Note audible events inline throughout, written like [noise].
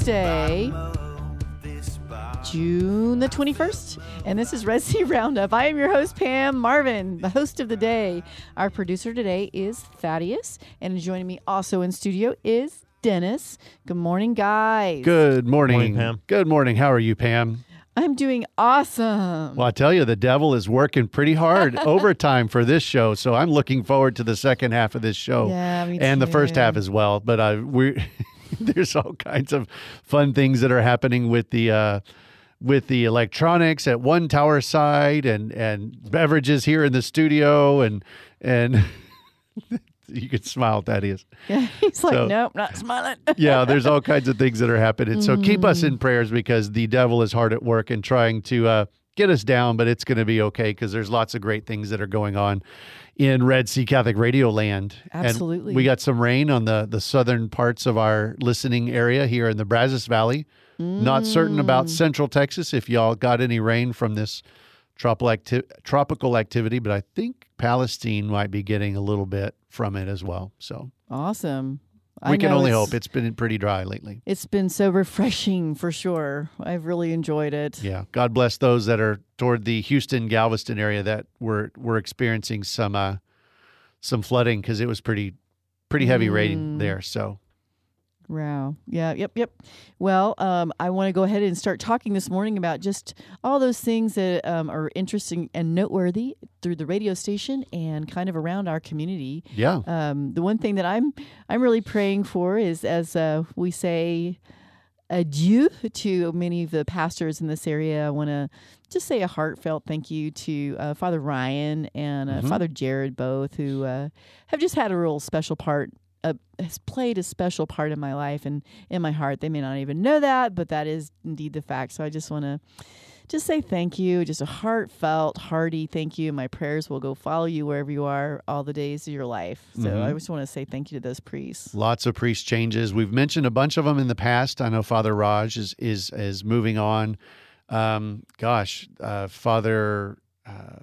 It is Tuesday, June the 21st, and this is Red C [laughs] Roundup. I am your host, Pam Marvin, the host of the day. Our producer today is Thaddeus, and joining me also in studio is Dennis. Good morning, guys. Good morning. Morning, Pam. Good morning. How are you, Pam? I'm doing awesome. Well, I tell you, the devil is working pretty hard [laughs] overtime for this show. So I'm looking forward to the second half of this show Yeah, me and the first half as well. But uh, we [laughs] [laughs] there's all kinds of fun things that are happening with the. Uh, with the electronics at one tower side and and beverages here in the studio and and [laughs] you could smile Thaddeus. Yeah, [laughs] he's like, So- nope, not smiling. yeah, there's all kinds of things that are happening. So keep us Mm. in prayers because the devil is hard at work and trying to uh, get us down, but it's going to be okay because there's lots of great things that are going on in Red C Catholic Radio land. And Absolutely. we got some rain on the, the southern parts of our listening area here in the Brazos Valley. Not certain Mm. about central Texas if y'all got any rain from this tropical, acti- tropical activity, but I think Palestine might be getting a little bit from it as well. So awesome. I we can only it's- hope. It's been pretty dry lately. It's been so refreshing for sure. I've really enjoyed it. Yeah. God bless those that are toward the Houston Galveston area that were were experiencing some uh some flooding because it was pretty pretty heavy rain Mm. there. So Wow. Yeah. Yep. Yep. Well, um, I want to go ahead and start talking this morning about just all those things that um, are interesting and noteworthy through the radio station and kind of around our community. yeah. Um, the one thing that I'm I'm really praying for is as uh, we say adieu to many of the pastors in this area. I want to just say a heartfelt thank you to uh, Father Ryan and uh, Mhm. Father Jared, both who uh, have just had a real special part. Uh, has played a special part in my life and in my heart. They may not even know that, but that is indeed the fact. So I just want to just say thank you, just a heartfelt, hearty thank you. My prayers will go follow you wherever you are all the days of your life. So Mhm. I just want to say thank you to those priests. Lots of priest changes. We've mentioned a bunch of them in the past. I know Father Raj is is is moving on. Um, gosh, uh, Father uh,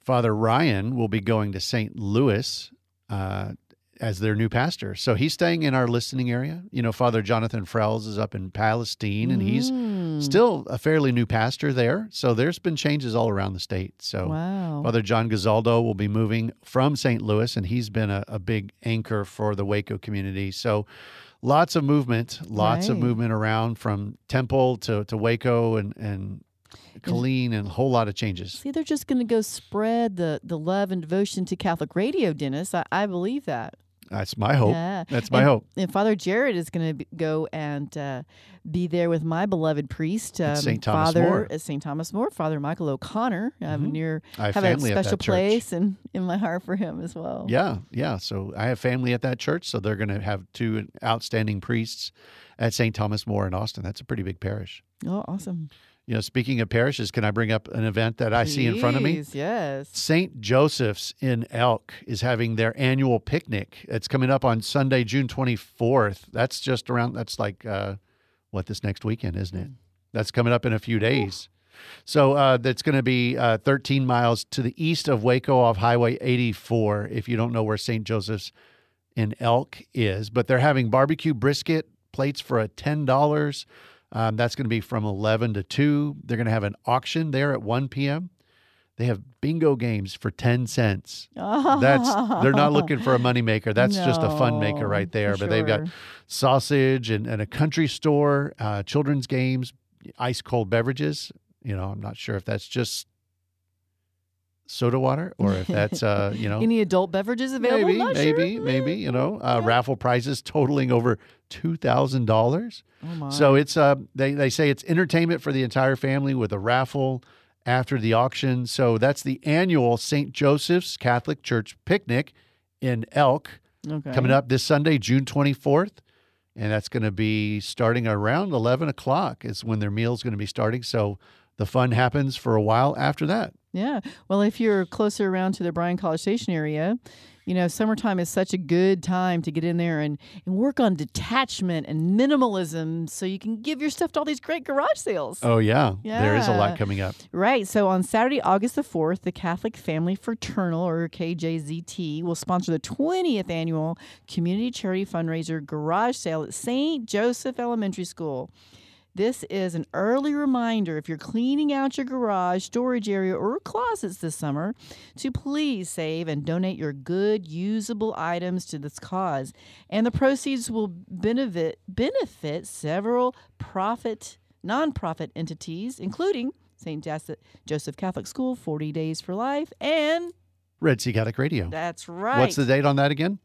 Father Ryan will be going to St. Louis uh, as their new pastor. So he's staying in our listening area. You know, Father Jonathan Frells is up in Palestine, and he's Mm. still a fairly new pastor there. So there's been changes all around the state. So. wow. Father John Gazaldo will be moving from St. Louis, and he's been a, a big anchor for the Waco community. So, lots of movement, lots of movement around from Temple to, to Waco and, and Killeen, and a whole lot of changes. See, they're just going to go spread the, the love and devotion to Catholic radio, Dennis. I, I believe that. That's my hope. Yeah. That's my and, hope. And Father Jared is going to go and uh, be there with my beloved priest, um, St. Thomas Father More. uh, St. Thomas More, Father Michael O'Connor. I have a Mhm. near I have have a special place in, in my heart for him as well. Yeah, yeah. So I have family at that church, so they're going to have two outstanding priests at St. Thomas More in Austin. That's a pretty big parish. Oh, awesome. You know, speaking of parishes, can I bring up an event that I see in front of me? Yes. St. Joseph's in Elk is having their annual picnic. It's coming up on Sunday, June 24th. That's just around, that's like, uh, what, this next weekend, isn't it? That's coming up in a few days. So uh, that's going to be uh, 13 miles to the east of Waco off Highway 84, if you don't know where St. Joseph's in Elk is. But they're having barbecue brisket plates for a $10. Um, that's going to be from 11 to 2. They're going to have an auction there at 1 p.m. They have bingo games for 10 cents. [laughs] That's they're not looking for a moneymaker. That's just a fun maker right there. But they've got sausage and, and a country store, uh, children's games, ice cold beverages. You know, I'm not sure if that's just soda water or if that's uh, [laughs] you know Any adult beverages available? maybe Not maybe sure. maybe you know uh, Yeah. raffle prizes totaling over two thousand dollars. Oh. So it's uh they they say it's entertainment for the entire family with a raffle after the auction. So that's the annual St. Joseph's Catholic Church picnic in Elk Okay. coming up this Sunday, June 24th. And that's going to be starting around 11 o'clock, is when their meal is going to be starting. So the fun happens for a while after that. Yeah. Well, if you're closer around to the Bryan College Station area, you know, summertime is such a good time to get in there and, and work on detachment and minimalism so you can give your stuff to all these great garage sales. Oh, yeah. yeah. There is a lot coming up. Right. So on Saturday, August the 4th, the Catholic Family Fraternal, or KJZT, will sponsor the 20th annual community charity fundraiser garage sale at St. Joseph Elementary School. This is an early reminder if you're cleaning out your garage, storage area, or closets this summer to please save and donate your good, usable items to this cause. And the proceeds will benefit, benefit several profit nonprofit entities, including St. Joseph Catholic School, 40 Days for Life, and Red C Catholic Radio. that's right. What's the date on that again?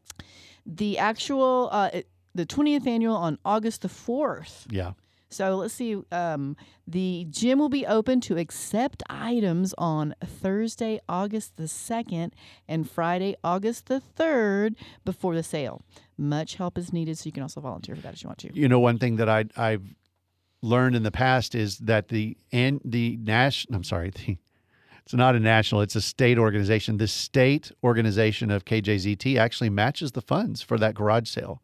the actual uh, the 20th annual on August the 4th. Yeah. So let's see. Um, the gym will be open to accept items on Thursday, August the 2nd, and Friday, August the 3rd before the sale. Much help is needed, so you can also volunteer for that if you want to. You know, one thing that I, I've learned in the past is that the and the national. I'm sorry, the it's not a national; it's a state organization. The state organization of KJZT actually matches the funds for that garage sale.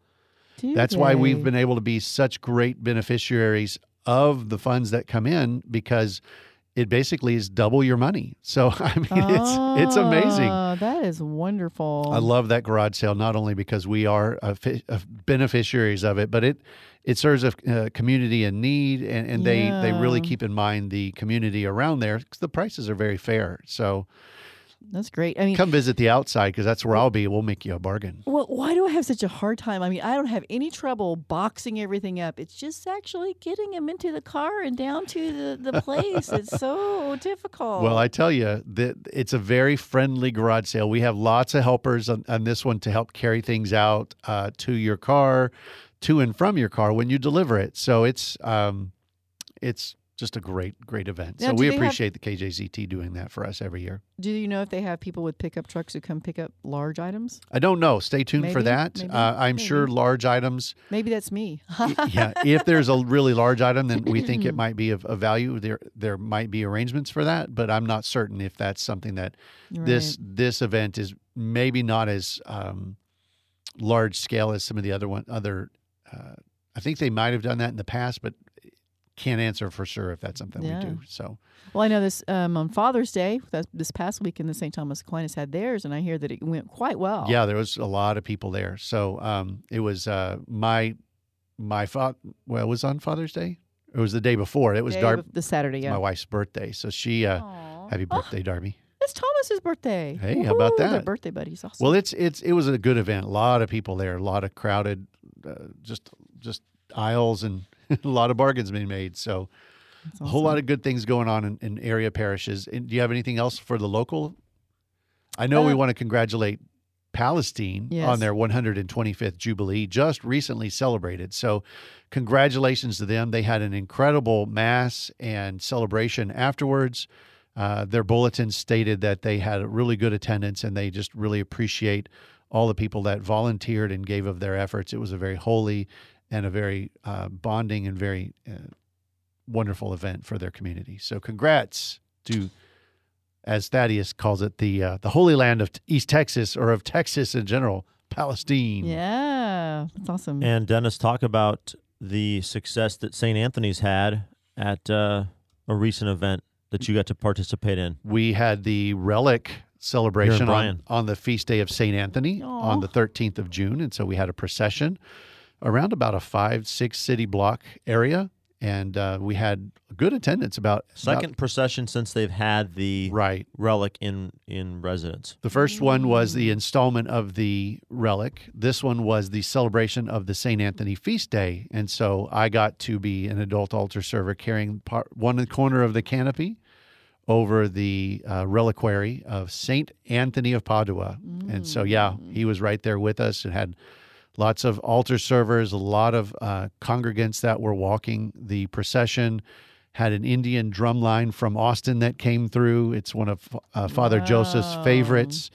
Do That's why we've been able to be such great beneficiaries of the funds that come in because it basically is double your money. [laughs] So I mean, it's it's amazing. Oh, That is wonderful. I love that garage sale not only because we are a, a beneficiaries of it, but it it serves a, uh community in need, and, and they they really keep in mind the community around there because the prices are very fair. So That's great. I mean, come visit the outside because that's where I'll be. We'll make you a bargain. well, why do I have such a hard time? I mean, I don't have any trouble boxing everything up. It's just actually getting them into the car and down to the, the place. it's so [laughs] difficult. Well, I tell you that it's a very friendly garage sale. We have lots of helpers on, on this one to help carry things out uh, to your car, to and from your car when you deliver it. So it's um, it's just a great great event. Now, so we they have- appreciate the KJZT doing that for us every year. do you know if they have people with pickup trucks who come pick up large items? I don't know. Stay tuned for that. maybe, uh, I'm sure large items. Maybe that's me. [laughs] yeah, if there's a really large item, then we think it might be of, of value. There there might be arrangements for that, but I'm not certain if that's something that this this event is maybe not as um, large scale as some of the other one other. Uh, I think they might have done that in the past, but can't answer for sure if that's something Yeah. we do. So Well, I know this um, on Father's Day. This past week, weekend, the St. Thomas Aquinas had theirs, and I hear that it went quite well. yeah, there was a lot of people there. So um, it was uh, my my fa- well, it was on Father's Day. It was the day before. It was Day Darb- of the Saturday. Yeah. my wife's birthday. So she uh, happy Oh, birthday, Darby. it's Thomas's birthday. Hey, how about Woohoo, Their that? birthday buddies. Awesome. Well, it's it's it was a good event. A lot of people there. A lot of crowded, uh, just just aisles and [laughs] a lot of bargains being made. So That's a whole lot of good things going on in, in area parishes. And do you have anything else for the local? I know we Uh, want to congratulate Palestine Yes. on their 125th Jubilee, just recently celebrated. So, congratulations to them. They had an incredible mass and celebration afterwards. Uh, their bulletin stated that they had a really good attendance and they just really appreciate all the people that volunteered and gave of their efforts. It was a very holy and a very uh, bonding and very uh, wonderful event for their community. So, congrats to, as Thaddeus calls it, the uh, the Holy Land of East Texas or of Texas in general, Palestine. Yeah, that's awesome. And Dennis, talk about the success that St. Anthony's had at uh, a recent event that you got to participate in. We had the relic celebration on, on the feast day of St. Anthony on the 13th of June. And so we had a procession around about a five, six city block area. And uh, we had good attendance about Second procession since they've had the right. relic in in residence. The first one was the installment of the relic. This one was the celebration of the St. Anthony feast day. And so I got to be an adult altar server carrying part, one corner of the canopy over the uh, reliquary of St. Anthony of Padua. And so, yeah, he was right there with us and had lots of altar servers, a lot of uh, congregants that were walking the procession. Had an Indian drum line from Austin that came through. It's one of uh, Father Joseph's favorites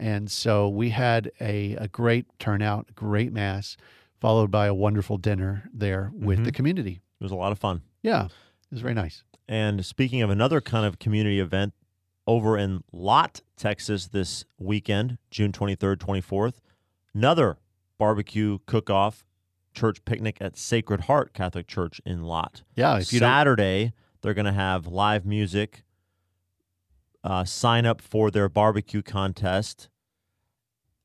And so we had a, a great turnout, great mass, followed by a wonderful dinner there with Mhm. the community. It was a lot of fun. Yeah, it was very nice. And speaking of another kind of community event over in Lott, Texas this weekend, June 23rd, 24th, another barbecue cook off church picnic at Sacred Heart Catholic Church in Lott. Yeah, if you don't, Saturday, they're going to have live music. Uh, sign up for their barbecue contest,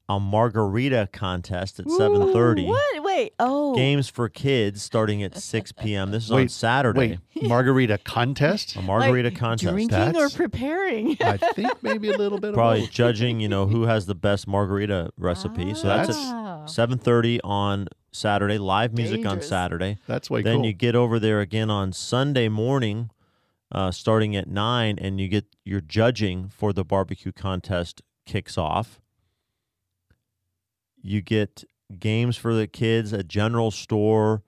a margarita contest at seven thirty. What? Wait. Oh. Games for kids starting at six [laughs] p.m. This is on Wait, Saturday. wait, [laughs] margarita contest? A margarita Like contest. Drinking or That's- preparing? [laughs] I think maybe a little bit of Probably both. judging, you know, who has the best margarita recipe. So that's Ah. at seven thirty on Saturday. Live music on Dangerous. Saturday. That's way cool. then cool. you get over there again on Sunday morning, uh, starting at nine, and you get your judging for the barbecue contest kicks off. You get games for the kids, a general store,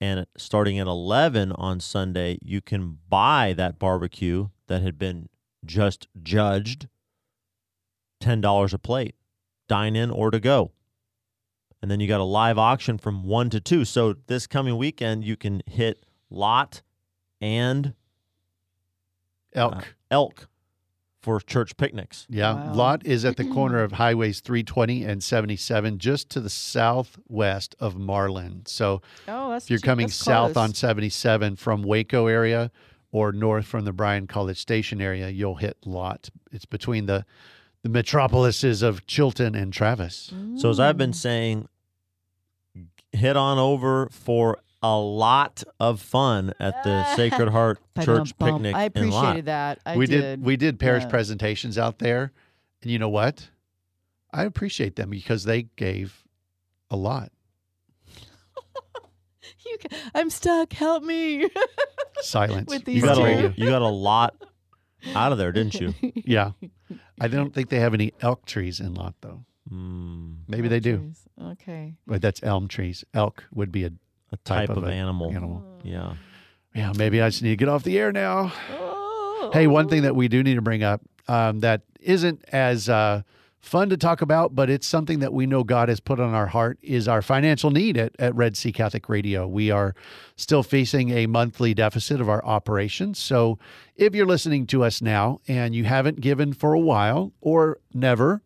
and starting at eleven on Sunday, you can buy that barbecue that had been just judged. Ten dollars a plate, dine in or to go and then you got a live auction from one to two. So this coming weekend, you can hit Lott and Elk. uh, elk for church picnics. Yeah, Wow. Lott is at the [clears throat] corner of highways 320 and 77, just to the southwest of Marlin. So oh, that's if you're coming that's south close. on 77 from Waco area or north from the Bryan College Station area, you'll hit Lott. It's between the the metropolises of Chilton and Travis. So as I've Mm. been saying, head on over for a lot of fun at the [laughs] Sacred Heart Church picnic I appreciated that. I we did. we did parish Yeah. presentations out there, and you know what? I appreciate them because they gave a lot. [laughs] You I'm stuck. Help me. [laughs] Silence. With You got a you got a lot out of there, didn't you? Yeah. I don't think they have any elk trees in Lott though. Mm, Maybe they do. Trees. Okay. But that's elm trees. Elk would be a a type, Type of, of animal. animal. Yeah. Yeah, maybe I just need to get off the air now. Oh. Hey, one thing that we do need to bring up um, that isn't as uh, fun to talk about, but it's something that we know God has put on our heart is our financial need at, at Red C Catholic Radio. We are still facing a monthly deficit of our operations. So if you're listening to us now and you haven't given for a while or never,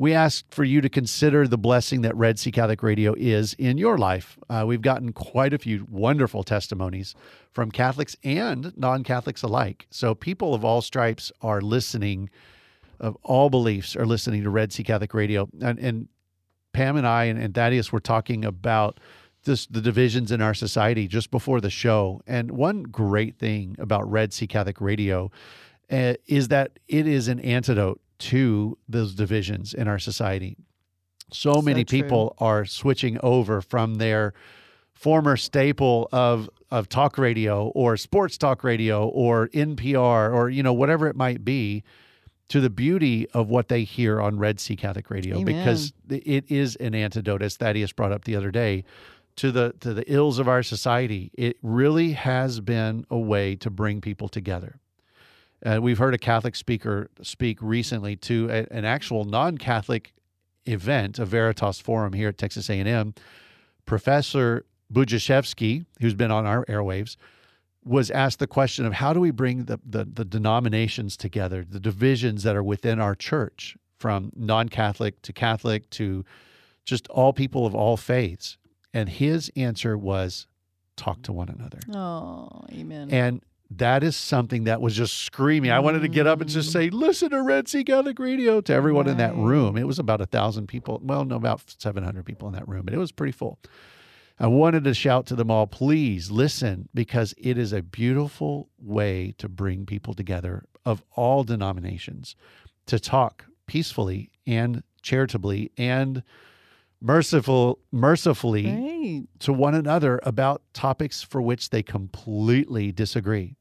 we ask for you to consider the blessing that Red C Catholic Radio is in your life. Uh, we've gotten quite a few wonderful testimonies from Catholics and non Catholics alike. So people of all stripes are listening, of all beliefs are listening to Red C Catholic Radio. And, and Pam and I and, and Thaddeus were talking about this, the divisions in our society just before the show. And one great thing about Red C Catholic Radio uh, is that it is an antidote to those divisions in our society. So, So many true. people are switching over from their former staple of of talk radio or sports talk radio or NPR or you know whatever it might be to the beauty of what they hear on Red C Catholic Radio Amen. because it is an antidote as Thaddeus brought up the other day to the to the ills of our society. It really has been a way to bring people together. Uh, we've heard a Catholic speaker speak recently to a, an actual non-Catholic event, a Veritas Forum here at Texas A&M. Professor Budziszewski, who's been on our airwaves, was asked the question of how do we bring the, the, the denominations together, the divisions that are within our church, from non-Catholic to Catholic to just all people of all faiths. And his answer was talk to one another. Oh, amen. And that is something that was just screaming. I wanted to get up and just say, mm. listen to Red C Catholic Radio to everyone in that room. It was about a thousand people. Well, no, about 700 people in that room, but it was pretty full. I wanted to shout to them all, please listen, because it is a beautiful way to bring people together of all denominations to talk peacefully and charitably and merciful mercifully right. to one another about topics for which they completely disagree.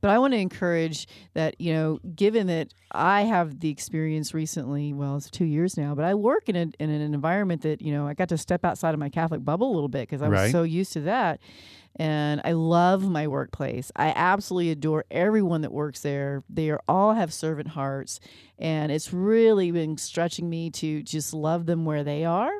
But I want to encourage that, you know, given that I have the experience recently, well, it's two years now, but I work in, a, in an environment that, you know, I got to step outside of my Catholic bubble a little bit because I was Right. so used to that. and I love my workplace. I absolutely adore everyone that works there. They are all have servant hearts, and it's really been stretching me to just love them where they are,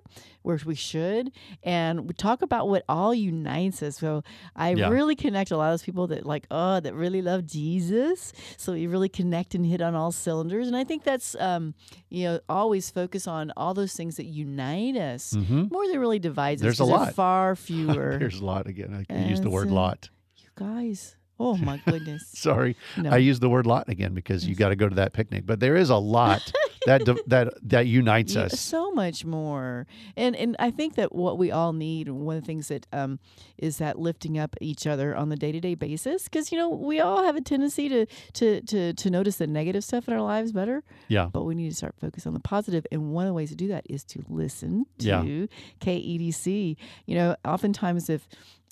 where we should, and we talk about what all unites us. So I Yeah. really connect a lot of those people that like oh that really love Jesus. So we really connect and hit on all cylinders, and I think that's um, you know always focus on all those things that unite us Mm-hmm. more than really divides us. There's a lot. far [laughs] fewer. There's a lot again. I use the word so- lot. you guys, oh my goodness. [laughs] Sorry, No. I used the word lot again because you got to go to that picnic. But there is a lot [laughs] that that that unites us. so much more and and i think that what we all need one of the things that um is that lifting up each other on the day-to-day basis because you know we all have a tendency to to to to notice the negative stuff in our lives better Yeah. but we need to start focus on the positive and one of the ways to do that is to listen to Yeah. kedc you know oftentimes if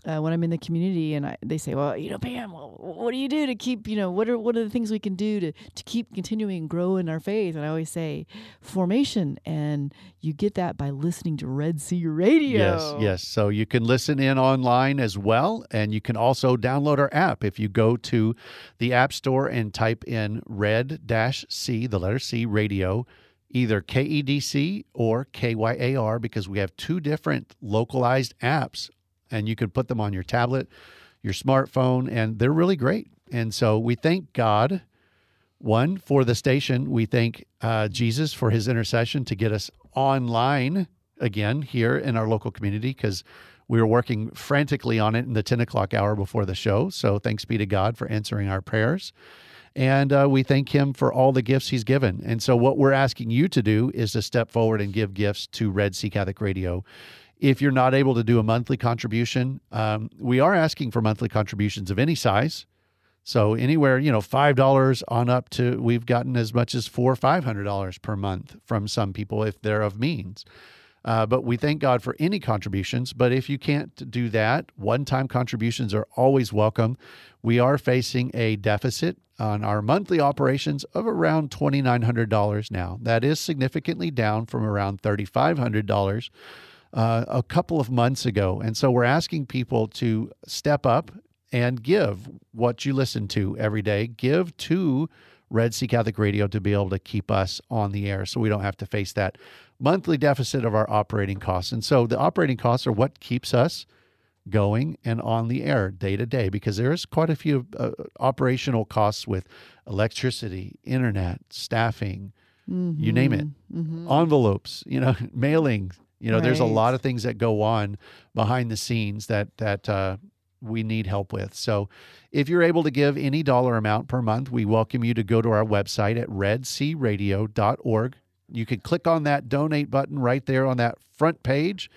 uh, when I'm in the community and I, they say, well, you know, Pam, well, what do you do to keep, you know, what are what are the things we can do to to keep continuing and grow in our faith? And I always say, formation, and you get that by listening to Red C Radio. Yes, yes. So you can listen in online as well, and you can also download our app if you go to the App Store and type in Red Dash C, the letter C, Radio, either KEDC or KYAR, because we have two different localized apps, and you can put them on your tablet, your smartphone, and they're really great. And so we thank God. One for the station. We thank uh, Jesus for his intercession to get us online again here in our local community because we were working frantically on it in the 10 o'clock hour before the show. So thanks be to God for answering our prayers. And uh, we thank him for all the gifts he's given. And so, what we're asking you to do is to step forward and give gifts to Red C Catholic Radio. If you're not able to do a monthly contribution, um, we are asking for monthly contributions of any size. So anywhere, you know, five dollars on up to we've gotten as much as four or five hundred dollars per month from some people if they're of means. Uh, but we thank God for any contributions. But if you can't do that, one-time contributions are always welcome. We are facing a deficit on our monthly operations of around twenty nine hundred dollars now. That is significantly down from around thirty five hundred dollars uh, a couple of months ago. And so we're asking people to step up and give what you listen to every day. Give to Red C Catholic Radio to be able to keep us on the air so we don't have to face that monthly deficit of our operating costs. And so the operating costs are what keeps us going and on the air day to day because there's quite a few uh, operational costs with electricity, internet, staffing, you name it Mm-hmm. envelopes, you know, [laughs] mailing. You know, there's a lot of things that go on behind the scenes that that uh, we need help with. So, if you're able to give any dollar amount per month, we welcome you to go to our website at redcradio.org. You can click on that donate button right there on that front page,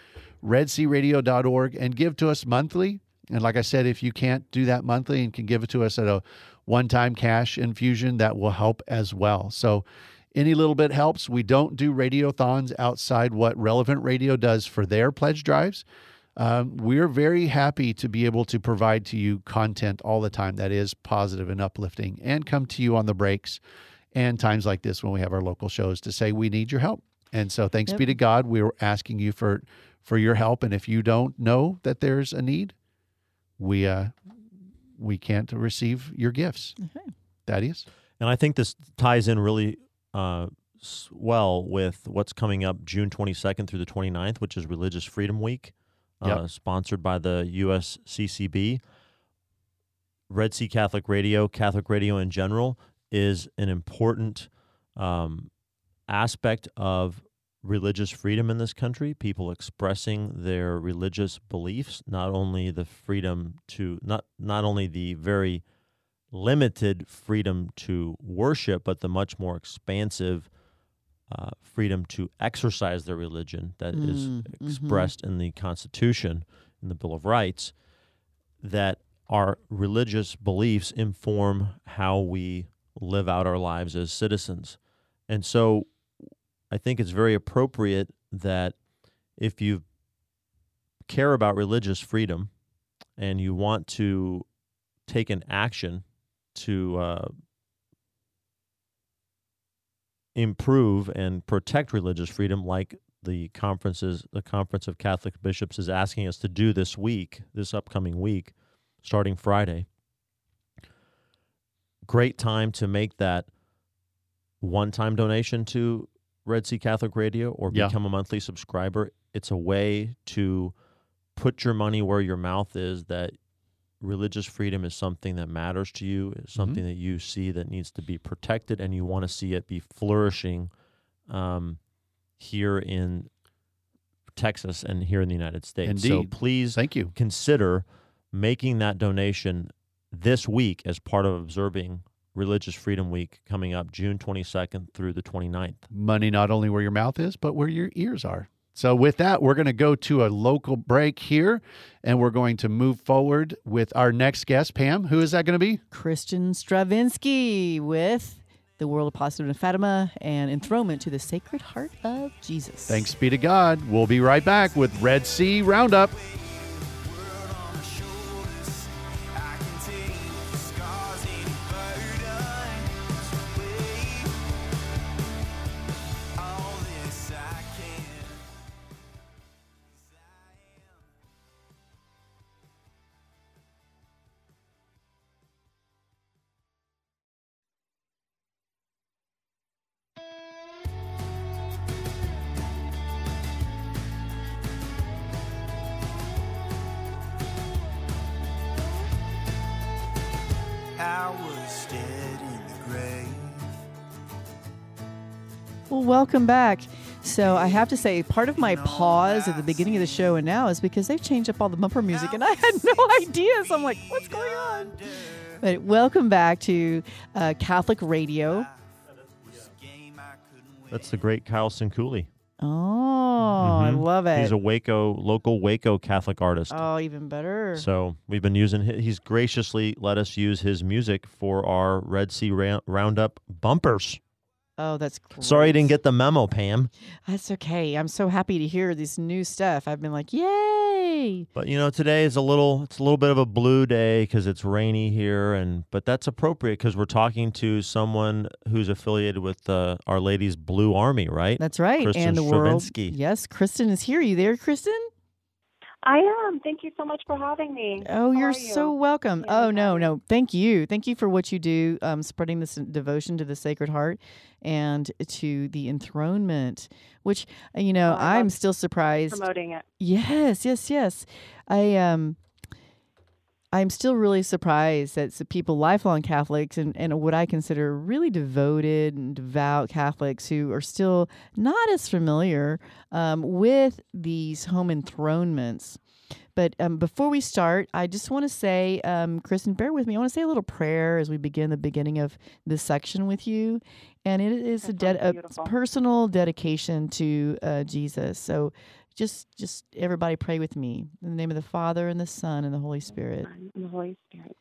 redcradio.org, and give to us monthly. And like I said, if you can't do that monthly and can give it to us at a one-time cash infusion, that will help as well. So any little bit helps. We don't do radiothons outside what Relevant Radio does for their pledge drives. Um, we're very happy to be able to provide to you content all the time that is positive and uplifting and come to you on the breaks and times like this when we have our local shows to say we need your help. And so thanks Yep. be to God, we're asking you for for your help. And if you don't know that there's a need, we uh we can't receive your gifts. Okay. Thaddeus? And I think this ties in really uh, well with what's coming up June 22nd through the 29th, which is Religious Freedom Week, uh, Yep. sponsored by the USCCB. Red C Catholic Radio, Catholic Radio in general, is an important um, aspect of religious freedom in this country. People expressing their religious beliefs, not only the freedom to not not only the very limited freedom to worship, but the much more expansive uh, freedom to exercise their religion that is Mm, mhm. expressed in the Constitution, in the Bill of Rights, that our religious beliefs inform how we live out our lives as citizens. And so I think it's very appropriate that if you care about religious freedom and you want to take an action to uh, improve and protect religious freedom, like the conferences, the Conference of Catholic Bishops is asking us to do this week, this upcoming week, starting Friday. Great time to make that one-time donation to Red C Catholic Radio or Yeah. become a monthly subscriber. It's a way to put your money where your mouth is that religious freedom is something that matters to you, is something that you see that needs to be protected, and you want to see it be flourishing um, here in Texas and here in the United States. So please Thank you. consider making that donation this week as part of observing Religious Freedom Week coming up June 22nd through the 29th. Money not only where your mouth is, but where your ears are. So, with that, we're going to go to a local break here and we're going to move forward with our next guest. Pam, who is that going to be? Kristen Stravinsky with The World Apostolate of Fatima and Enthronement to the Sacred Heart of Jesus. Thanks be to God. We'll be right back with Red C Roundup. Welcome back. So I have to say, part of my pause at the beginning of the show and now is because they've changed up all the bumper music, and I had no [laughs] idea. So I'm like, what's going on? But welcome back to uh, Catholic Radio. Game I couldn't win. That's the great Kyle Sincooli. Oh, I Mhm. love it. He's a Waco, local Waco Catholic artist. oh, even better. So we've been using. He's graciously let us use his music for our Red C Ra- Roundup bumpers. Oh, that's great. Sorry, I didn't get the memo, Pam. That's okay. I'm so happy to hear this new stuff. I've been like, yay! But you know, today is a little. It's a little bit of a blue day because it's rainy here, and but that's appropriate because we're talking to someone who's affiliated with uh, Our Lady's Blue Army, right? That's right. Kristen and the world. Yes, Kristen is here. You there, Kristen? I am. Thank you so much for having me. Oh, How you're so you? welcome. Yeah, oh no, no, thank you, thank you for what you do, um, spreading this devotion to the Sacred Heart and to the enthronement. Which uh, you know, Oh, I'm still surprised. promoting it. Yes, yes, yes. I um I'm still really surprised that people, lifelong Catholics, and, and what I consider really devoted and devout Catholics who are still not as familiar um, with these home enthronements. But um, before we start, I just want to say, um, Kristen, bear with me. I want to say a little prayer as we begin the beginning of this section with you. And it is a, sounds a personal dedication to uh, Jesus. So just just everybody pray with me in the name of the father and the son and the holy spirit And the Holy Spirit.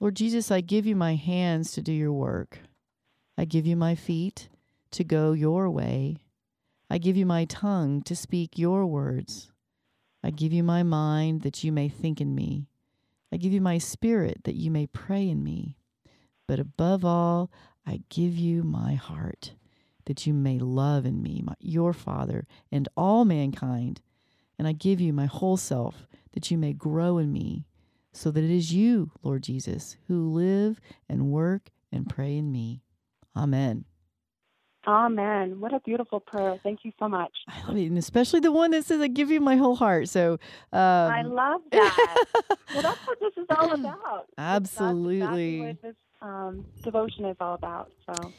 lord jesus i give you my hands to do your work i give you my feet to go your way i give you my tongue to speak your words i give you my mind that you may think in me i give you my spirit that you may pray in me but above all i give you my heart that you may love in me, my, your Father, and all mankind. And I give you my whole self, that you may grow in me, so that it is you, Lord Jesus, who live and work and pray in me. Amen. Amen. What a beautiful prayer. Thank you so much. I love it, and especially the one that says, "I give you my whole heart." So, um, I love [laughs] that. well, that's what this is all about. That's Absolutely. exactly what this um, devotion is all about. So,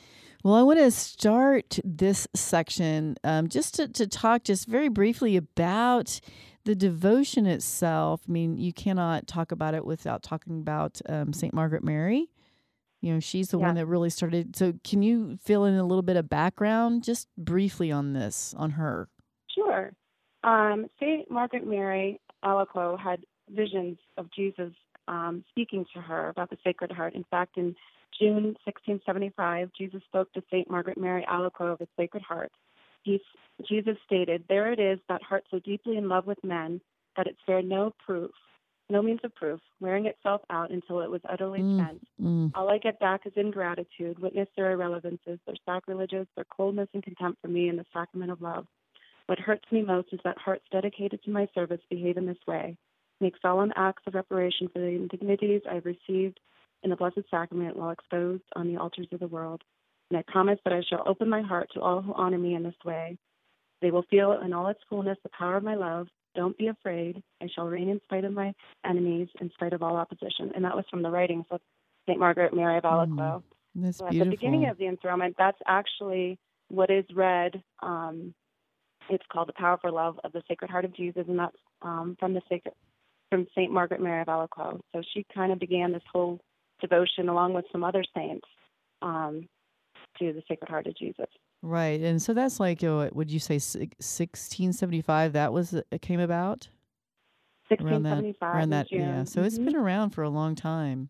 Well, I want to start this section um, just to, to talk just very briefly about the devotion itself. I mean, you cannot talk about it without talking about um, St. Margaret Mary. You know, she's the one that really started. So, can you fill in a little bit of background just briefly on this, on her? sure. Um, St. Margaret Mary Alacoque had visions of Jesus um, speaking to her about the Sacred Heart. In fact, in June 1675, Jesus spoke to St. Margaret Mary Alacoque of the Sacred Heart. He, Jesus stated, There it is, that heart so deeply in love with men that it spared no proof, no means of proof, wearing itself out until it was utterly Mm. spent. Mm, All I get back is ingratitude. Witness their irrelevances, their sacrileges, their coldness and contempt for me in the sacrament of love. What hurts me most is that hearts dedicated to my service behave in this way, make solemn acts of reparation for the indignities I've received in the Blessed Sacrament while exposed on the altars of the world. And I promise that I shall open my heart to all who honor me in this way. They will feel in all its fullness the power of my love. Don't be afraid. I shall reign in spite of my enemies, in spite of all opposition. And that was from the writings of St. Margaret Mary of Alacoque. Mm, that's So at beautiful. the beginning of the enthronement, that's actually what is read. Um, it's called "The Power for Love of the Sacred Heart of Jesus," and that's um, from the sacred from Saint Margaret Mary of Alacoque. So she kind of began this whole devotion along with some other saints um, to the Sacred Heart of Jesus. Right, and so that's like, uh, would you say sixteen seventy five? That was uh, came about around that 1675 around that. Yeah, so it's Mhm. been around for a long time.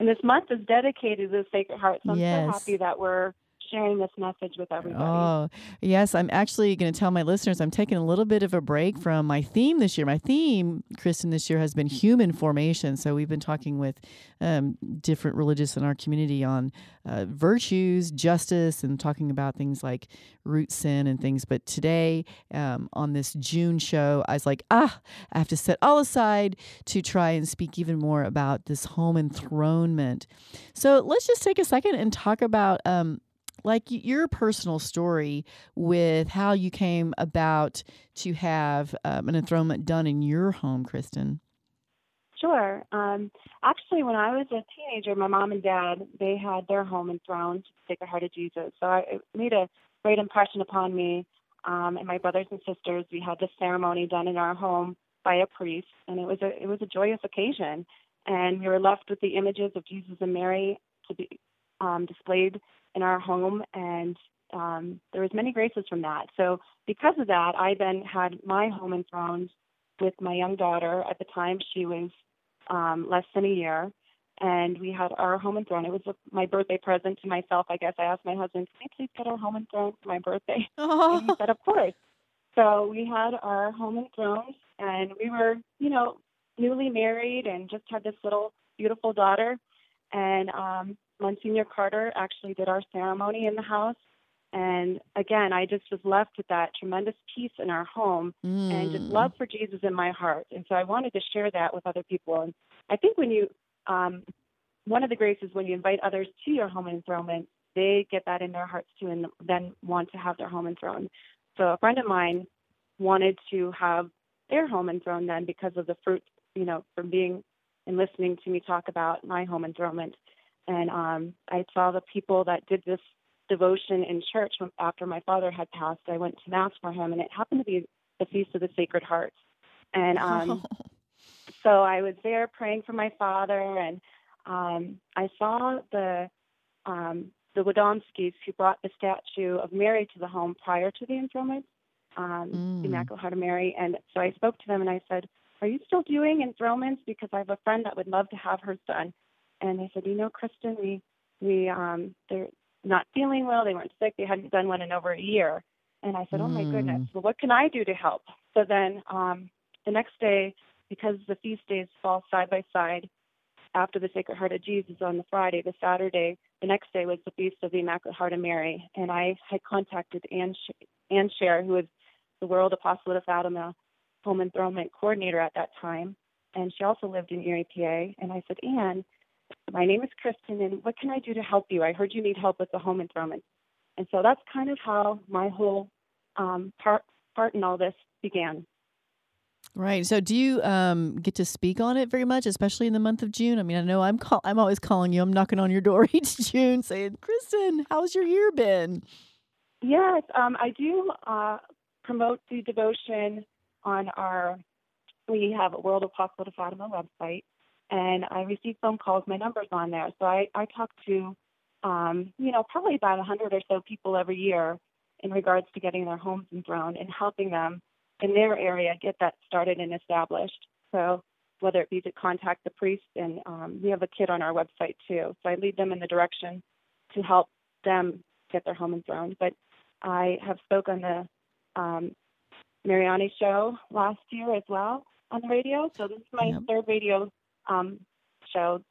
And this month is dedicated to the Sacred Heart. So I'm Yes. so happy that we're sharing this message with everybody. Oh, yes. I'm actually going to tell my listeners I'm taking a little bit of a break from my theme this year. My theme, Kristen, this year has been human formation. So we've been talking with um, different religious in our community on uh, virtues, justice, and talking about things like root sin and things. But today, um, on this June show, I was like, ah, I have to set all aside to try and speak even more about this home enthronement. So let's just take a second and talk about. Um, like your personal story with how you came about to have um, an enthronement done in your home, Kristen. Sure. Um, actually, when I was a teenager, my mom and dad they had their home enthroned to the Heart of Jesus. So I, it made a great impression upon me um, and my brothers and sisters. We had this ceremony done in our home by a priest, and it was a it was a joyous occasion. And we were left with the images of Jesus and Mary to be um, displayed in our home, and um, there was many graces from that. So because of that, I then had my home enthroned with my young daughter. At the time, she was um, less than a year, and we had our home enthroned. It was a, my birthday present to myself. I guess I asked my husband, "Can we please get our home enthroned for my birthday?" [laughs] And he said, "Of course." So we had our home enthroned, and we were, you know, newly married and just had this little beautiful daughter. And um, Monsignor Carter actually did our ceremony in the house. And again, I just was left with that tremendous peace in our home and just Mm. love for Jesus in my heart. And so I wanted to share that with other people. And I think when you, um, one of the graces when you invite others to your home enthronement, they get that in their hearts too, and then want to have their home enthroned. So a friend of mine wanted to have their home enthroned then because of the fruit, you know, from being and listening to me talk about my home enthronement. And um, I saw the people that did this devotion in church after my father had passed. I went to mass for him, and it happened to be the Feast of the Sacred Heart. And um, [laughs] so I was there praying for my father, and um, I saw the um, the Wadomskis who brought the statue of Mary to the home prior to the enthronement, um, Mm. the Immaculate Heart of Mary. And so I spoke to them, and I said, "Are you still doing enthronements? Because I have a friend that would love to have hers done." And they said, "You know, Kristen, we we um, they're not feeling well. They weren't sick. They hadn't done one in over a year." And I said, "Oh my Mm. goodness. Well, what can I do to help?" So then um, the next day, because the feast days fall side by side, after the Sacred Heart of Jesus on the Friday, the Saturday, the next day was the Feast of the Immaculate Heart of Mary. And I had contacted Anne, Sh- Ann Scher, who was the World Apostolate of Fatima Home Enthronement Coordinator at that time. And she also lived in Erie, PA. And I said, Ann, my name is Kristen, and what can I do to help you? I heard you need help with the home enthronement. And so that's kind of how my whole um, part, part in all this began. Right. So, do you um, get to speak on it very much, especially in the month of June? I mean, I know I'm call- I'm always calling you. I'm knocking on your door [laughs] each June, saying, "Kristen, how's your year been?" Yes, um, I do uh, promote the devotion on our. We have a World Apostolate of Fatima website, and I receive phone calls. My number's on there, so I, I talk to, um, you know, probably about a hundred or so people every year in regards to getting their homes enthroned and helping them in their area get that started and established. So whether it be to contact the priest, and um, we have a kit on our website too. So I lead them in the direction to help them get their home enthroned. But I have spoke on the um, Mariani show last year as well on the radio. So this is my Yep. third radio um, show.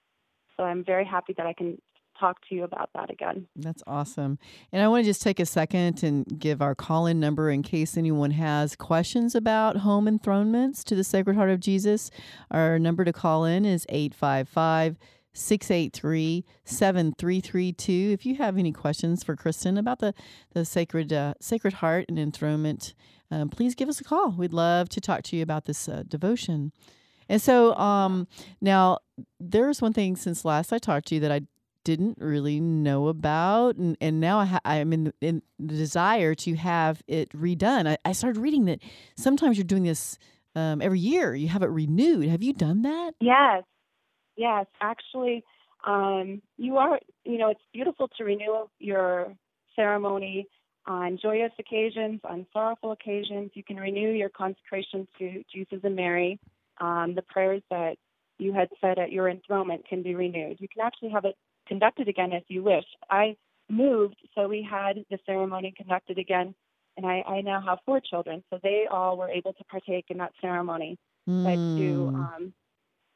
So I'm very happy that I can talk to you about that again. That's awesome. And I want to just take a second and give our call in number in case anyone has questions about home enthronements to the Sacred Heart of Jesus. Our number to call in is 855 683 7332. If you have any questions for Kristen about the, the Sacred, uh, Sacred Heart and enthronement, um, please give us a call. We'd love to talk to you about this uh, devotion. And so um, now there's one thing since last I talked to you that I didn't really know about, and, and now I ha- I'm in, in the desire to have it redone. I, I started reading that sometimes you're doing this um, every year. You have it renewed. Have you done that? Yes, yes. Actually, um, you are. You know, it's beautiful to renew your ceremony on joyous occasions, on sorrowful occasions. You can renew your consecration to Jesus and Mary. Um, the prayers that you had said at your enthronement can be renewed. You can actually have it conducted again if you wish. I moved, so we had the ceremony conducted again, and I, I now have four children, so they all were able to partake in that ceremony. Mm. But to um,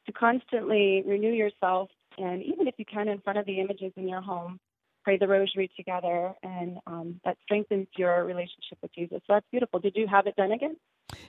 to constantly renew yourself, and even if you can, in front of the images in your home, pray the rosary together, and um, that strengthens your relationship with Jesus. So that's beautiful. Did you have it done again?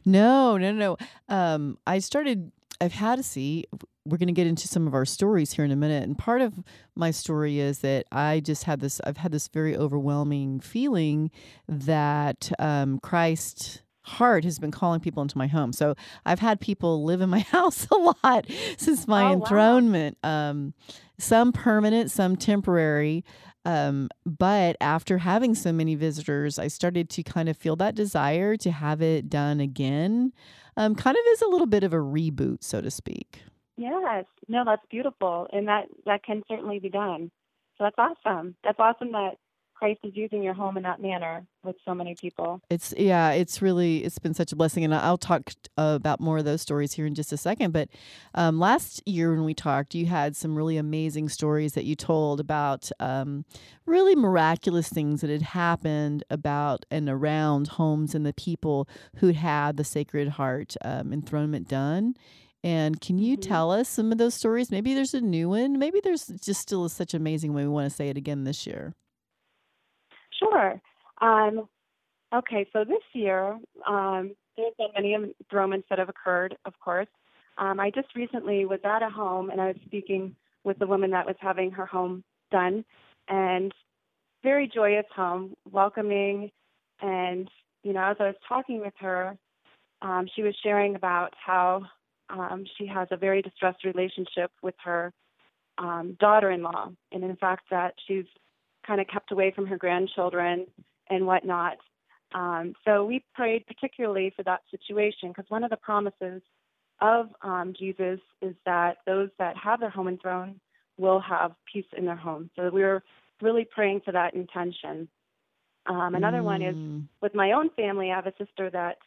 No, no, no. Um, I started. I've had to see. We're going to get into some of our stories here in a minute, and part of my story is that I just had this. I've had this very overwhelming feeling that um, Christ heart has been calling people into my home. So I've had people live in my [laughs] house a lot since my Oh, wow. enthronement. Um, some permanent, some temporary. Um, but after having so many visitors, I started to kind of feel that desire to have it done again, um, kind of as a little bit of a reboot, so to speak. Yes. No, that's beautiful, and that that can certainly be done. So that's awesome. That's awesome that Christ is using your home in that manner with so many people. It's yeah, it's really it's been such a blessing, and I'll talk uh, about more of those stories here in just a second. But um, last year when we talked, you had some really amazing stories that you told about um, really miraculous things that had happened about and around homes and the people who'd had the Sacred Heart um, enthronement done. And can you Mhm. tell us some of those stories? Maybe there's a new one. Maybe there's just still such amazing way we want to say it again this year. Sure. Um, okay, so this year, um, there's been many enthronements that have occurred, of course. Um, I just recently was at a home and I was speaking with the woman that was having her home done, and very joyous home, welcoming, and you know, as I was talking with her, um, she was sharing about how um, she has a very distressed relationship with her um, daughter-in-law, and in fact that she's kind of kept away from her grandchildren and whatnot. Um, so we prayed particularly for that situation because one of the promises of um, Jesus is that those that have their home enthroned will have peace in their home. So we were really praying for that intention. Um, another one is Mm. with my own family. I have a sister that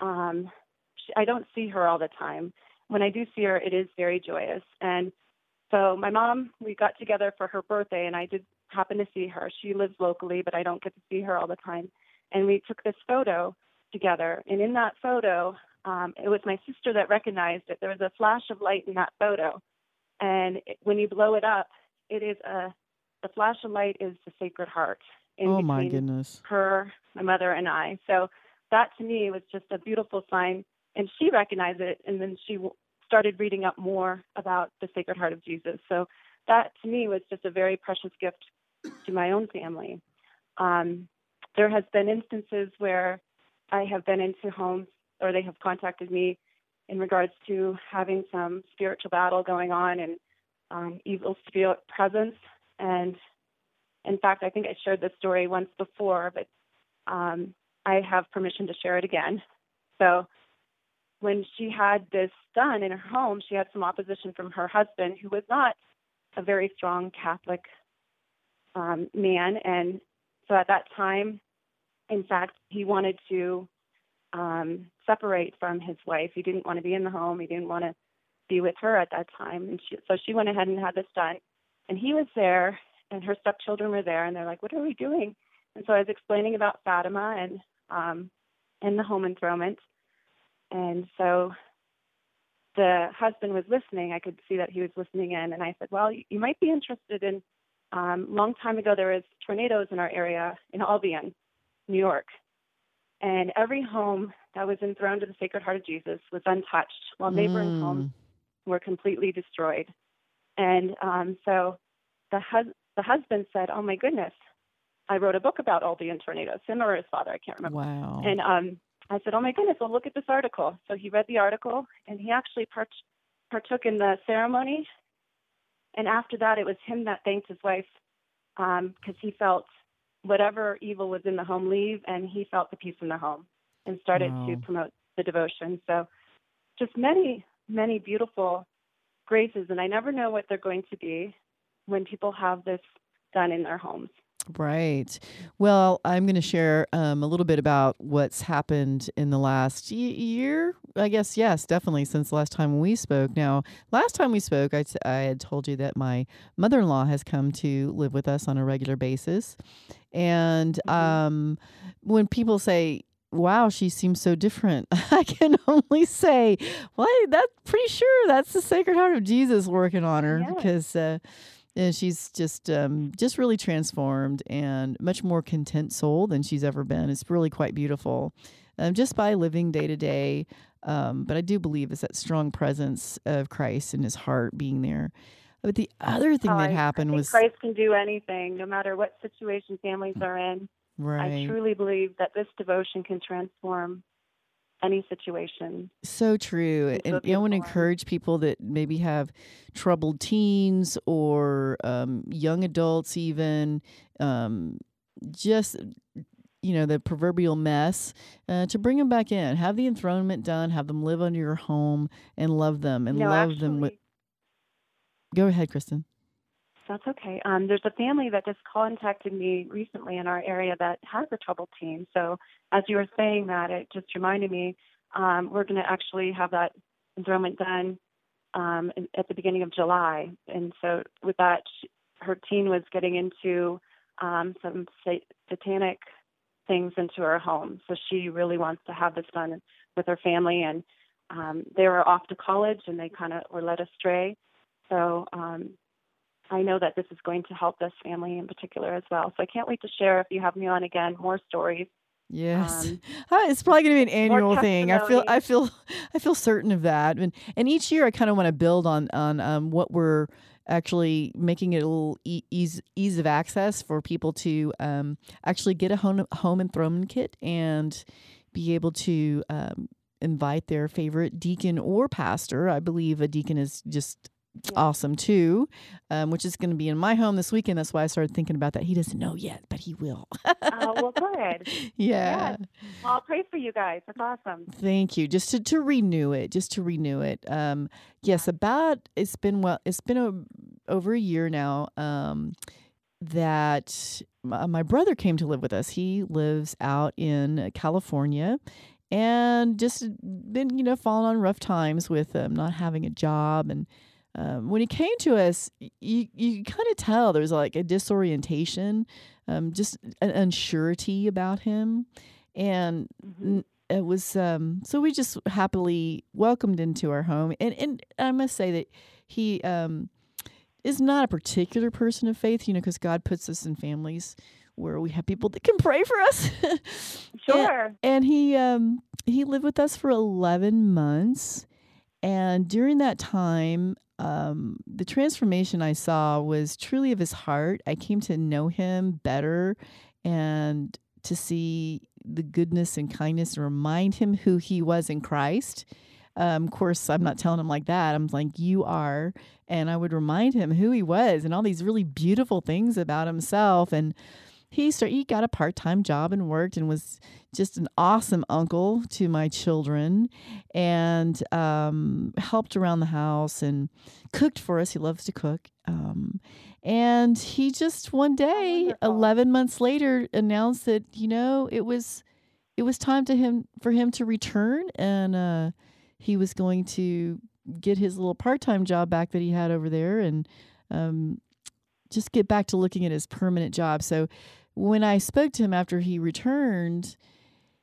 um, she, I don't see her all the time. When I do see her, it is very joyous. And so my mom, we got together for her birthday, and I did happen to see her. She lives locally, but I don't get to see her all the time. And we took this photo together. And in that photo, um, it was my sister that recognized it. There was a flash of light in that photo, and it, when you blow it up, it is a the flash of light is the Sacred Heart. In Oh my between goodness. her, my mother, and I. So that to me was just a beautiful sign. And she recognized it, and then she w- started reading up more about the Sacred Heart of Jesus. So that to me was just a very precious gift to my own family. Um, there has been instances where I have been into homes, or they have contacted me in regards to having some spiritual battle going on and um, evil spirit presence. And in fact, I think I shared this story once before, but um, I have permission to share it again. So when she had this done in her home, she had some opposition from her husband, who was not a very strong Catholic um, man. And so at that time, in fact, he wanted to um, separate from his wife. He didn't want to be in the home. He didn't want to be with her at that time. And she, so she went ahead and had this done. And he was there, and her stepchildren were there, and they're like, "What are we doing?" And so I was explaining about Fatima and um, and the home enthronement. And so the husband was listening. I could see that he was listening in, and I said, "Well, you, you might be interested in um, long time ago there was tornadoes in our area in Albion, New York, and every home that was enthroned to the Sacred Heart of Jesus was untouched, while neighboring Mm. homes were completely destroyed. And um, so the hus- the husband said, "Oh my goodness, I wrote a book about Albion tornadoes." Him or his father, I can't remember. Wow. And um, I said, "Oh my goodness, well look at this article." So he read the article, and he actually part- partook in the ceremony. And after that, it was him that thanked his wife um, because he felt whatever evil was in the home leave, and he felt the peace in the home, and started to promote the devotion. So, just many, many beautiful graces, and I never know what they're going to be when people have this done in their homes. Right. Well, I'm going to share um, a little bit about what's happened in the last y- year. I guess, yes, definitely since the last time we spoke. Now, last time we spoke, I, t- I had told you that my mother in law has come to live with us on a regular basis. And Mhm. um, when people say, Wow, she seems so different. [laughs] I can only say, well, I- that's pretty sure that's the Sacred Heart of Jesus working on her Yeah. because uh, and she's just um, just really transformed and much more content soul than she's ever been. It's really quite beautiful, um, just by living day to day. Um, but I do believe it's that strong presence of Christ in his heart being there. But the other thing Oh, that I- happened I was Christ can do anything, no matter what situation families are in. Right. I truly believe that this devotion can transform any situation. so true. And I want to encourage people that maybe have troubled teens or um, young adults, even um, just you know the proverbial mess uh, to bring them back in have the enthronement done have them live under your home and love them and no, love actually, them with go ahead kristen that's okay. Um, there's a family that just contacted me recently in our area that has a troubled teen. So as you were saying that, it just reminded me um, we're going to actually have that enthronement done um, at the beginning of July. And so with that, her teen was getting into um, some sa- satanic things into her home. So she really wants to have this done with her family. And um, they were off to college and they kind of were led astray. So um, I know that this is going to help this family in particular as well. So I can't wait to share if you have me on again more stories. yes Um, [laughs] it's probably going to be an annual thing i feel i feel [laughs] i feel certain of that and and each year i kind of want to build on on um, what we're actually making it a little ease ease of access for people to um, actually get a home home enthronement kit and be able to um, invite their favorite deacon or pastor. I believe a deacon is just awesome too, um, which is going to be in my home this weekend. That's why I started thinking about that. He doesn't know yet, but he will. Oh, well, good. [laughs] yeah. Well, I'll pray for you guys. That's awesome. Thank you. Just to, to renew it, just to renew it. Um, yes, about it's been well, it's been a, over a year now. Um, that my, my brother came to live with us. He lives out in California, and just been you know falling on rough times with um, not having a job and. Um, when he came to us, you you kind of tell there's like a disorientation, um, just an unsurety about him, and Mhm. it was um so we just happily welcomed into our home and and I must say that he um is not a particular person of faith you know because God puts us in families where we have people that can pray for us [laughs] And- Sure. and he um he lived with us for 11 months and during that time um the transformation i saw was truly of his heart. I came to know him better and to see the goodness and kindness and remind him who he was in christ. Um, of course i'm not telling him like that. I'm like you are. And i would remind him who he was and all these really beautiful things about himself. And he started, he got a part-time job and worked and was just an awesome uncle to my children and um, helped around the house and cooked for us he loves to cook um, and he just one day wonderful. 11 months later announced that you know it was it was time to him for him to return and uh, he was going to get his little part-time job back that he had over there and um, just get back to looking at his permanent job so when I spoke to him after he returned,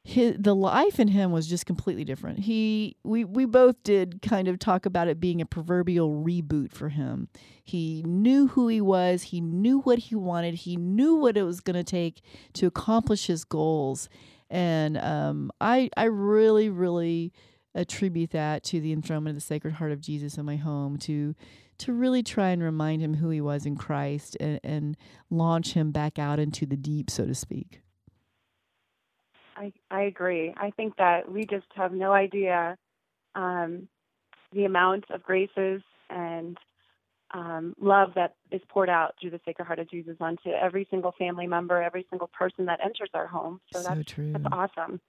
his, the life in him was just completely different. He we we both did kind of talk about it being a proverbial reboot for him. He knew who he was, he knew what he wanted, he knew what it was going to take to accomplish his goals. And um, I I really really attribute that to the enthronement of the Sacred Heart of Jesus in my home to to really try and remind him who he was in Christ and, and launch him back out into the deep, so to speak. I, I agree. I think that we just have no idea um, the amount of graces and um, love that is poured out through the Sacred Heart of Jesus onto every single family member, every single person that enters our home. So, So that's, true. that's awesome.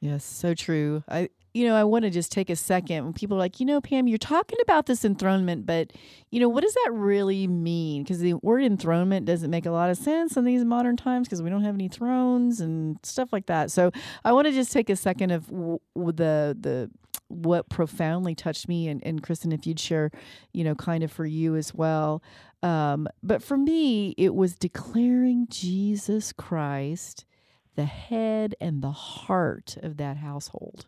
Yes, so true. I you know, I want to just take a second when people are like, you know, Pam, you're talking about this enthronement, but you know, what does that really mean? Because the word enthronement doesn't make a lot of sense in these modern times because we don't have any thrones and stuff like that. So I want to just take a second of w- the the what profoundly touched me and, and Kristen, if you'd share, you know, kind of for you as well. Um, but for me, it was declaring Jesus Christ the head and the heart of that household.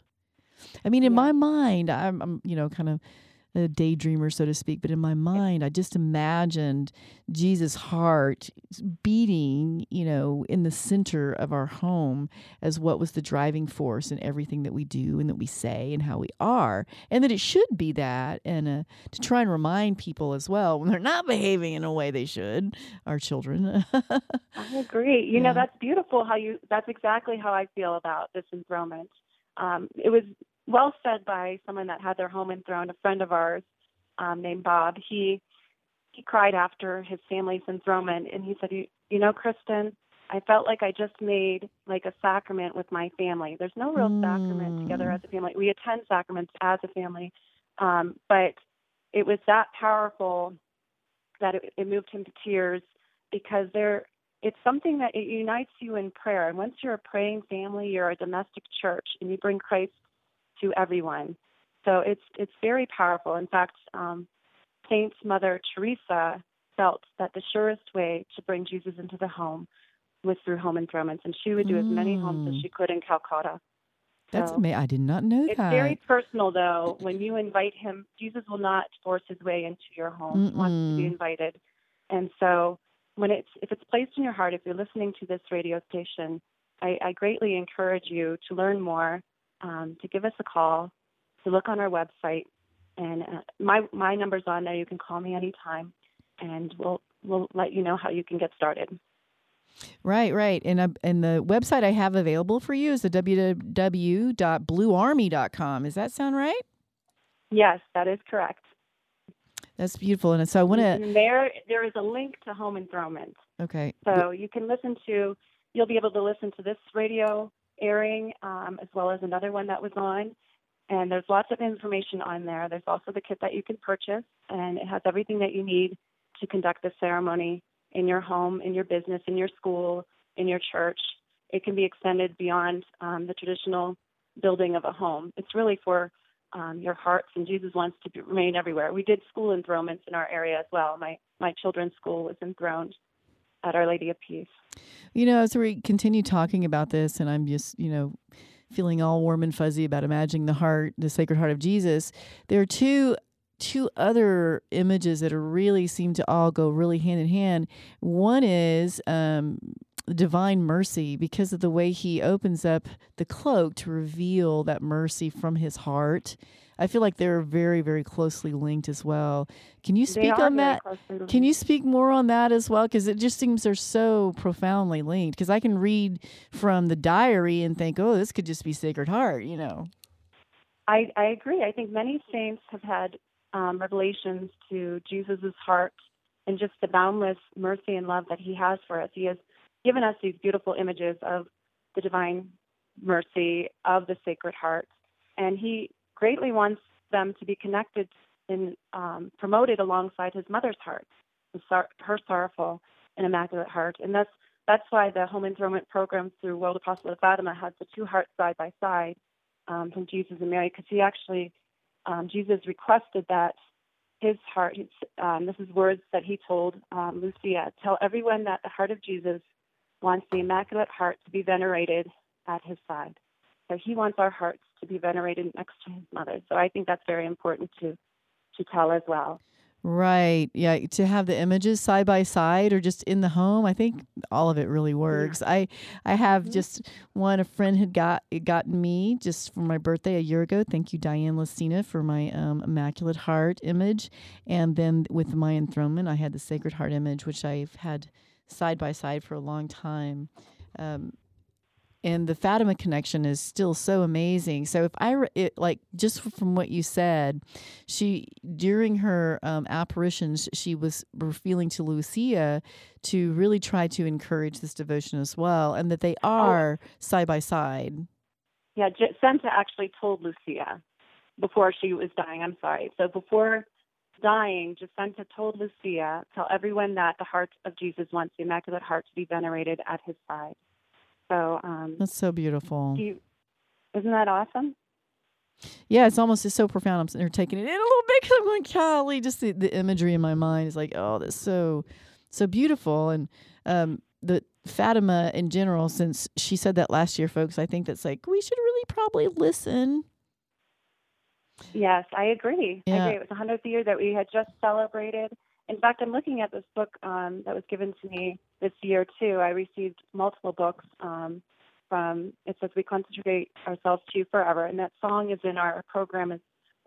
I mean, in Yeah. my mind, I'm, I'm, you know, kind of a daydreamer, so to speak, but in my mind, I just imagined Jesus' heart beating, you know, in the center of our home as what was the driving force in everything that we do and that we say and how we are. And that it should be that, and uh, to try and remind people as well when they're not behaving in a way they should, our children. [laughs] I agree. You Yeah. know, that's beautiful how you, that's exactly how I feel about this enthronement. Um, it was well said by someone that had their home enthroned, a friend of ours um, named Bob. He, he cried after his family's enthronement and he said, you, you know, Kristen, I felt like I just made like a sacrament with my family. There's no real sacrament together Mm. as a family. We attend sacraments as a family, um, but it was that powerful that it, it moved him to tears because there it's something that it unites you in prayer. And once you're a praying family, you're a domestic church, and you bring Christ to everyone. So it's it's very powerful. In fact, um, Saint Mother Teresa felt that the surest way to bring Jesus into the home was through home enthronements, and she would do as many homes Mm. as she could in Calcutta. That's So- amazing. I did not know it's that. It's very personal, though. When you invite him, Jesus will not force his way into your home. He wants to be invited, and so when it's if it's placed in your heart, if you're listening to this radio station, I, I greatly encourage you to learn more, um, to give us a call, to look on our website, and uh, my my number's on there. You can call me anytime, and we'll we'll let you know how you can get started. Right, right. And uh, and the website I have available for you is the www.bluearmy.com. Does that sound right? Yes, that is correct. That's beautiful. And so I want to there there is a link to home enthronement. okay. So you can listen to, you'll be able to listen to this radio airing um, as well as another one that was on. And there's lots of information on there. There's also the kit that you can purchase, and it has everything that you need to conduct the ceremony in your home, in your business, in your school, in your church. It can be extended beyond um, the traditional building of a home. It's really for um, your hearts, and Jesus wants to be, remain everywhere. We did school enthronements in our area as well. My my children's school was enthroned at Our Lady of Peace. You know, as we continue talking about this, and I'm just, you know, feeling all warm and fuzzy about imagining the heart, the Sacred Heart of Jesus, there are two two other images that really seem to all go really hand in hand. One is um, divine mercy because of the way he opens up the cloak to reveal that mercy from his heart. I feel like they're very, very closely linked as well. Can you speak on that? Can you speak more on that as well? Because it just seems they're so profoundly linked. Because I can read from the diary and think, oh, this could just be Sacred Heart, you know. I, I agree. I think many saints have had um, revelations to Jesus' heart and just the boundless mercy and love that he has for us. He has given us these beautiful images of the divine mercy of the Sacred Heart, and he greatly wants them to be connected and um, promoted alongside his mother's heart, her sorrowful and immaculate heart. And that's that's why the home enthronement program through World Apostolate of Fatima has the two hearts side by side um, from Jesus and Mary, because he actually um, Jesus requested that his heart. Um, this is words that he told um, Lucia: "Tell everyone that the heart of Jesus wants the Immaculate Heart to be venerated at his side." So he wants our hearts to be venerated next to his mother. So I think that's very important to to tell as well. Right. Yeah. To have the images side by side or just in the home, I think all of it really works. I I have Mhm. just one a friend had got gotten me just for my birthday a year ago. Thank you, Diane Lucina, for my um, Immaculate Heart image. And then with my enthronement, I had the Sacred Heart image, which I've had side by side for a long time. Um, and the Fatima connection is still so amazing. So if I it, like just from what you said, she during her um, apparitions she was revealing to Lucia to really try to encourage this devotion as well, and that they are side by side. Yeah, Jacinta actually told Lucia before she was dying. I'm sorry. So before dying, Jacinta told Lucia, tell everyone that the heart of Jesus wants the Immaculate Heart to be venerated at his side. So, um, That's so beautiful. you, isn't that awesome? Yeah, it's almost it's so profound. I'm taking it in a little bit because I'm going, golly, just the, the imagery in my mind is like, oh, that's so so beautiful. And um, the Fatima in general, since she said that last year, folks, I think that's like we should really probably listen. Yes, I agree. I agree. It was the 100th year that we had just celebrated. In fact, I'm looking at this book um, that was given to me this year, too. I received multiple books um, from, it says, We Consecrate Ourselves to You Forever. And that song is in our program as,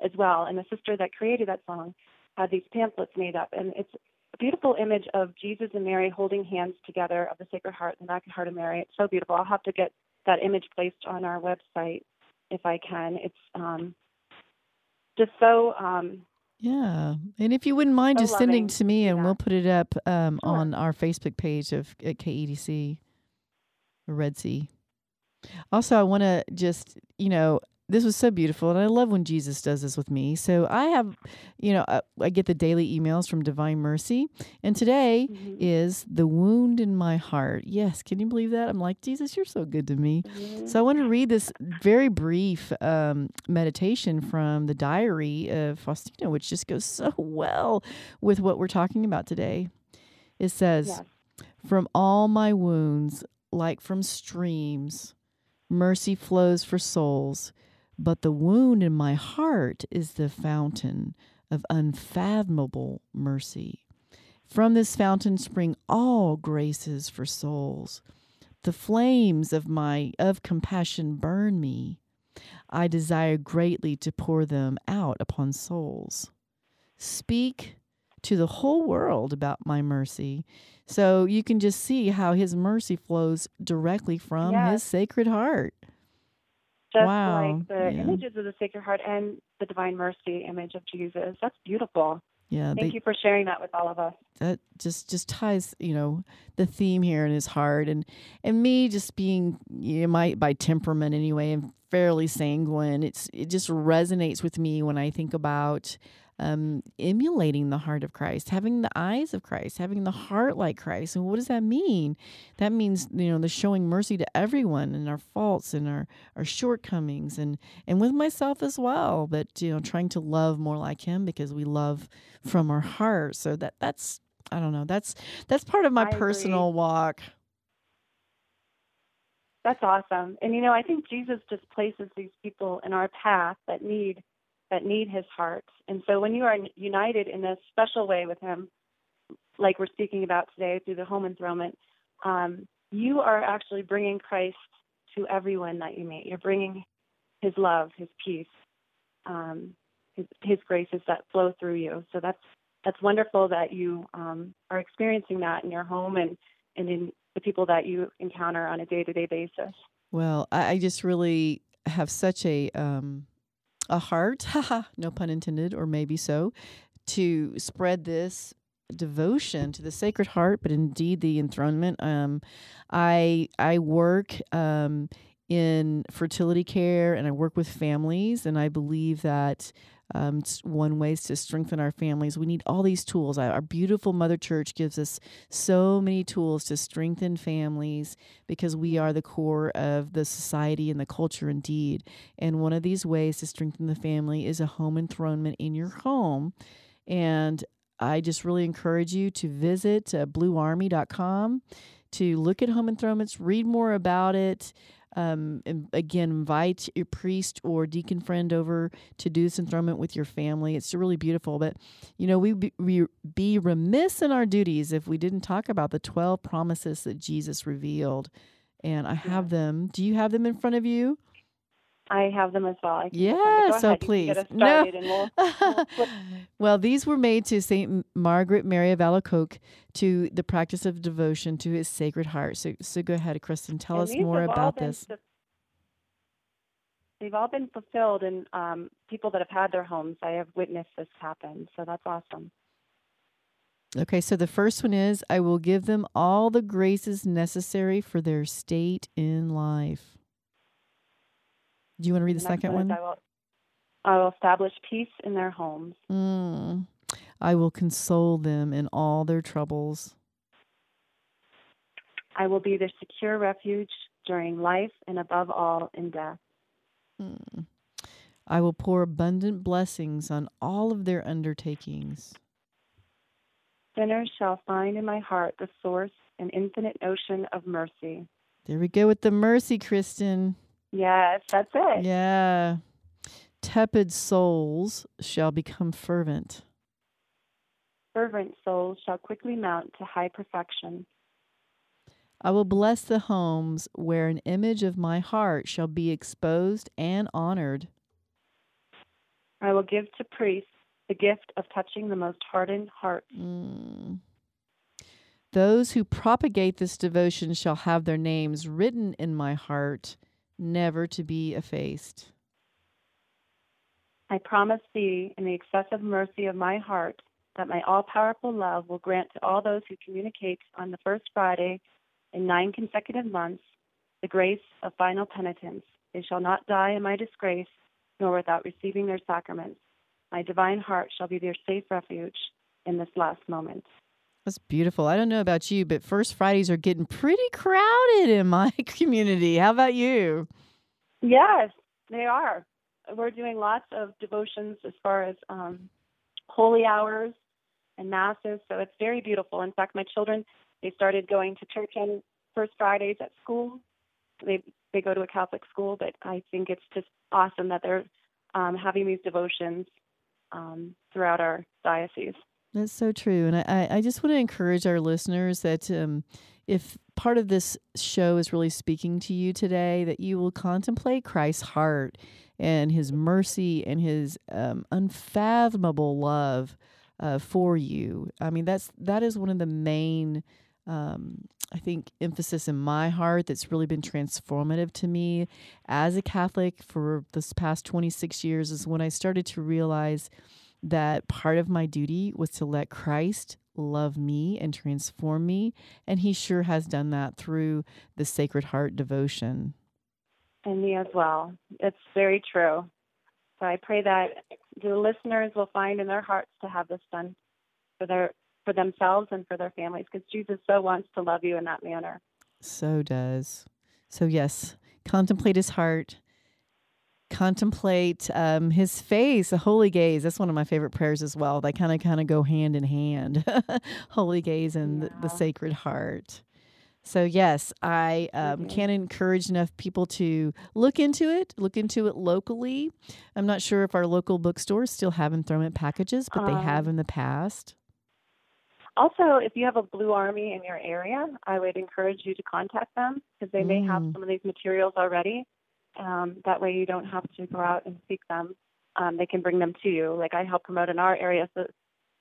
as well. And the sister that created that song had these pamphlets made up. And it's a beautiful image of Jesus and Mary holding hands together of the Sacred Heart and the Immaculate Heart of Mary. It's so beautiful. I'll have to get that image placed on our website if I can. It's um, just so um, Yeah, and if you wouldn't mind So just sending to me, and Yeah. we'll put it up um, Sure. on our Facebook page of at KEDC, or Red C. Also, I want to just you know this was so beautiful, and I love when Jesus does this with me. So I have, you know, uh, I get the daily emails from Divine Mercy, and today mhm, is the wound in my heart. Yes, can you believe that? I'm like Jesus, you're so good to me. mhm. So I want to read this very brief um, meditation from the diary of Faustina, which just goes so [laughs] well with what we're talking about today. It says, Yes. From all my wounds, like from streams, mercy flows for souls, but the wound in my heart is the fountain of unfathomable mercy. From this fountain spring all graces for souls. The flames of my of compassion burn me. I desire greatly to pour them out upon souls. Speak to the whole world about my mercy. So you can just see how his mercy flows directly from his sacred heart. Just Wow, like the yeah. images of the Sacred Heart and the Divine Mercy image of Jesus. That's beautiful. Yeah, Thank they, you for sharing that with all of us. that just just ties you know the theme here in his heart and and me just being you know, my by temperament anyway and fairly sanguine it's it just resonates with me when i think about um emulating the heart of christ having the eyes of christ having the heart like christ and what does that mean that means you know the showing mercy to everyone and our faults and our our shortcomings and and with myself as well but you know trying to love more like him because we love from our heart so that that's I don't know. That's that's part of my I agree. personal walk. That's awesome. And you know, I think Jesus just places these people in our path that need that need his heart. And so when you are united in a special way with him, like we're speaking about today through the home enthronement, um, you are actually bringing Christ to everyone that you meet. You're bringing his love, his peace, um, his, his graces that flow through you. So that's that's wonderful that you um, are experiencing that in your home and, and in the people that you encounter on a day to day basis. Well, I, just really have such a um a heart, [laughs] no pun intended, or maybe so, to spread this devotion to the Sacred Heart, but indeed the enthronement. Um, I I work um in fertility care and I work with families, and I believe that um, one ways to strengthen our families. We need all these tools. Our our beautiful Mother Church gives us so many tools to strengthen families because we are the core of the society and the culture indeed. And one of these ways to strengthen the family is a home enthronement in your home. And I just really encourage you to visit uh, bluearmy.com to look at home enthronements, read more about it. Um, again, invite your priest or deacon friend over to do this enthronement with your family. It's really beautiful. But, you know, we be, we be remiss in our duties if we didn't talk about the 12 promises that Jesus revealed. And I have them. Do you have them in front of you? I have them as well. I Yeah, so ahead. Please. get us No. and we'll, we'll [laughs] well, these were made to Saint Margaret Mary of Alacoque to the practice of devotion to His Sacred Heart. So, so go ahead, Kristen. Tell And us more about this. fu- They've all been fulfilled, and um, people that have had their homes, I have witnessed this happen. So that's awesome. Okay, so the first one is I will give them all the graces necessary for their state in life. Do you want to read the second one one? I will, I will establish peace in their homes. Mm. I will console them in all their troubles. I will be their secure refuge during life and above all in death. Mm. I will pour abundant blessings on all of their undertakings. Sinners shall find in my heart the source and infinite ocean of mercy. There we go with the mercy, Kristen. Yes, that's it. Yeah. Tepid souls shall become fervent. Fervent souls shall quickly mount to high perfection. I will bless the homes where an image of my heart shall be exposed and honored. I will give to priests the gift of touching the most hardened hearts. Mm. Those who propagate this devotion shall have their names written in my heart, never to be effaced. I promise thee, in the excessive mercy of my heart, that my all powerful love will grant to all those who communicate on the first Friday in nine consecutive months the grace of final penitence. They shall not die in my disgrace, nor without receiving their sacraments. My divine heart shall be their safe refuge in this last moment. That's beautiful. I don't know about you, but First Fridays are getting pretty crowded in my [laughs] community. How about you? Yes, they are. We're doing lots of devotions as far as um, holy hours and masses, so it's very beautiful. In fact, my children they started going to church on First Fridays at school. They they go to a Catholic school, but I think it's just awesome that they're um, having these devotions um, throughout our diocese. That's so true. And I, I- just want to encourage our listeners that um, if part of this show is really speaking to you today, that you will contemplate Christ's heart and his mercy and his um, unfathomable love uh, for you. I mean, that's that is one of the main, um, I think, emphasis in my heart that's really been transformative to me as a Catholic for this past 26 years is when I started to realize that part of my duty was to let Christ love me and transform me. And he sure has done that through the Sacred Heart devotion. And me as well. It's very true. So I pray that the listeners will find in their hearts to have this done for their for themselves and for their families because Jesus so wants to love you in that manner. So does. So, yes, contemplate his heart. Contemplate um, his face, a holy gaze. That's one of my favorite prayers as well. They kind of kind of go hand in hand. [laughs] holy gaze and the, the Sacred Heart. So yes, I um, Mhm. can't encourage enough people to look into it. Look into it locally. I'm not sure if our local bookstores still have enthronement packages, but they have Um, in the past. Also, if you have a Blue Army in your area, I would encourage you to contact them because they may have Mm. some of these materials already. Um, that way, you don't have to go out and seek them. Um, they can bring them to you. Like I help promote in our area, so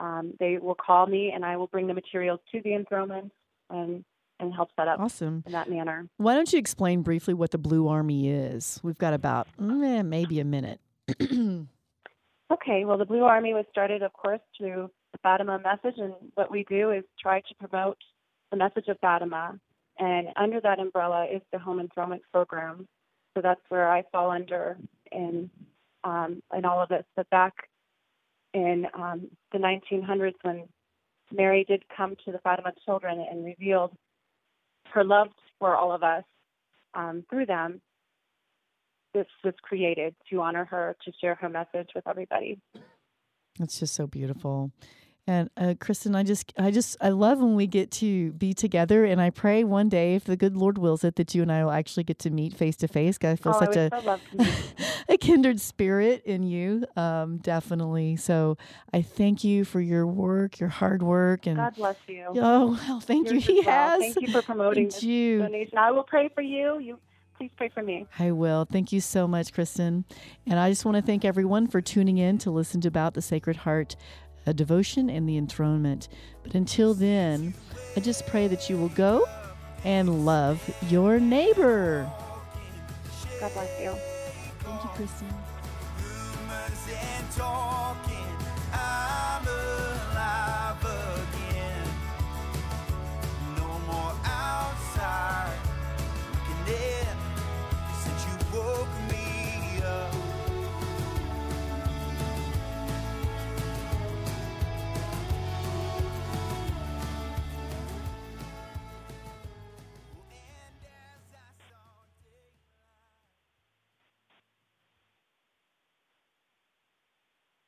um, they will call me and I will bring the materials to the enthronement and and help set up Awesome. in that manner. Why don't you explain briefly what the Blue Army is? We've got about eh, maybe a minute. [clears throat] Okay, well, the Blue Army was started, of course, through the Fatima message, and what we do is try to promote the message of Fatima. And under that umbrella is the Home Enthronement Program. So that's where I fall under in um, in all of this. But back in um, the 1900s, when Mary did come to the Fatima children and revealed her love for all of us um, through them, this was created to honor her, to share her message with everybody. That's just so beautiful. And uh, Kristen, I just, I just, I love when we get to be together, and I pray one day, if the good Lord wills it, that you and I will actually get to meet face to face. I feel oh, such I a so love to meet you. [laughs] a kindred spirit in you, um, definitely. So I thank you for your work, your hard work, and God bless you. oh, well, thank Yours you. He well. has. Thank you for promoting Thank you. donation. I will pray for you. You please pray for me. I will. Thank you so much, Kristen. And I just want to thank everyone for tuning in to listen to about the Sacred Heart, a devotion and the enthronement. But until then, I just pray that you will go and love your neighbor. God bless you. Thank you, Kristen. rumors and talk.